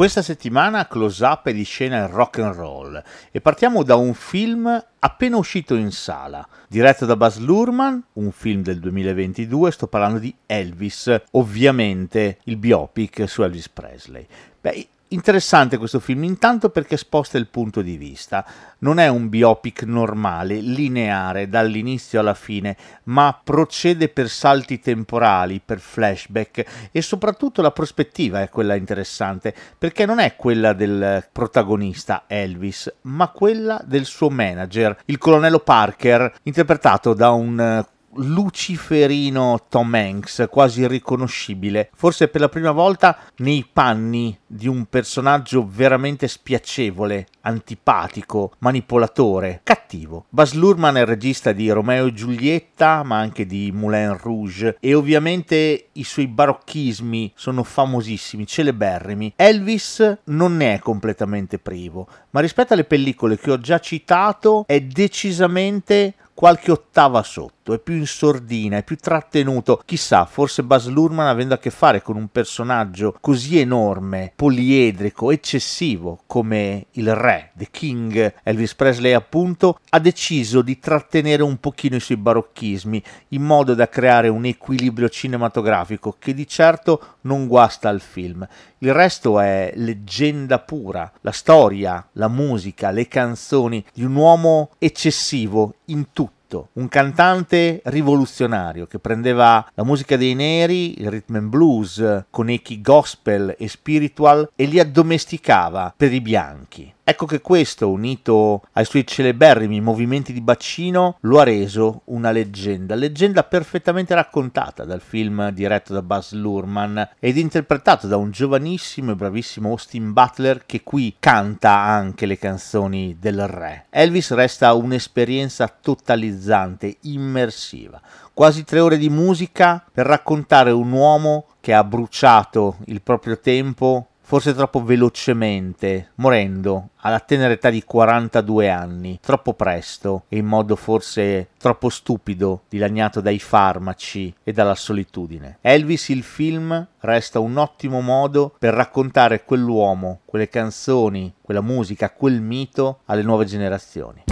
Questa settimana close up è di scena il rock and roll e partiamo da un film appena uscito in sala, diretto da Baz Luhrmann, un film del 2022, sto parlando di Elvis, ovviamente il biopic su Elvis Presley. Beh, Interessante questo film, intanto perché sposta il punto di vista. Non è un biopic normale, lineare dall'inizio alla fine, ma procede per salti temporali, per flashback e soprattutto la prospettiva è quella interessante, perché non è quella del protagonista Elvis, ma quella del suo manager, il colonnello Parker, interpretato da un luciferino Tom Hanks, quasi irriconoscibile, forse per la prima volta nei panni di un personaggio veramente spiacevole, antipatico, manipolatore, cattivo. Bas Luhrmann è il regista di Romeo e Giulietta, ma anche di Moulin Rouge e ovviamente i suoi barocchismi sono famosissimi, celeberrimi. Elvis non ne è completamente privo, ma rispetto alle pellicole che ho già citato è decisamente qualche ottava sotto, è più in sordina, è più trattenuto. Chissà, forse Baz Luhrmann, avendo a che fare con un personaggio così enorme, poliedrico, eccessivo come il re, The King, Elvis Presley appunto, ha deciso di trattenere un pochino i suoi barocchismi in modo da creare un equilibrio cinematografico che di certo non guasta al film. Il resto è leggenda pura, la storia, la musica, le canzoni di un uomo eccessivo in tutto un cantante rivoluzionario che prendeva la musica dei neri, il rhythm and blues, con echi gospel e spiritual e li addomesticava per i bianchi. Ecco che questo, unito ai suoi celeberrimi movimenti di bacino, lo ha reso una leggenda, leggenda perfettamente raccontata dal film diretto da Buzz Luhrmann ed interpretato da un giovanissimo e bravissimo Austin Butler che qui canta anche le canzoni del re. Elvis resta un'esperienza totalizzante, immersiva, quasi tre ore di musica per raccontare un uomo che ha bruciato il proprio tempo forse troppo velocemente, morendo alla tenera età di 42 anni, troppo presto e in modo forse troppo stupido, dilaniato dai farmaci e dalla solitudine. Elvis il film resta un ottimo modo per raccontare quell'uomo, quelle canzoni, quella musica, quel mito alle nuove generazioni.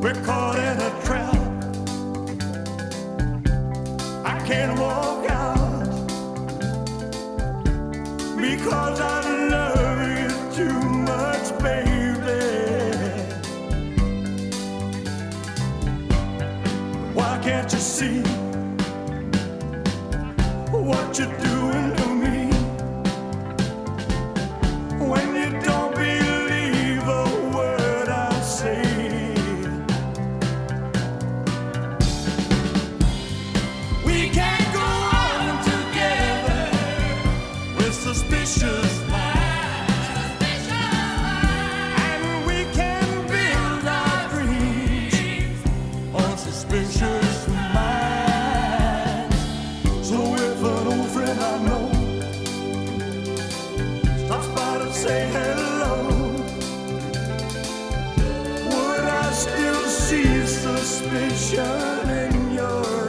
We're see suspicion in your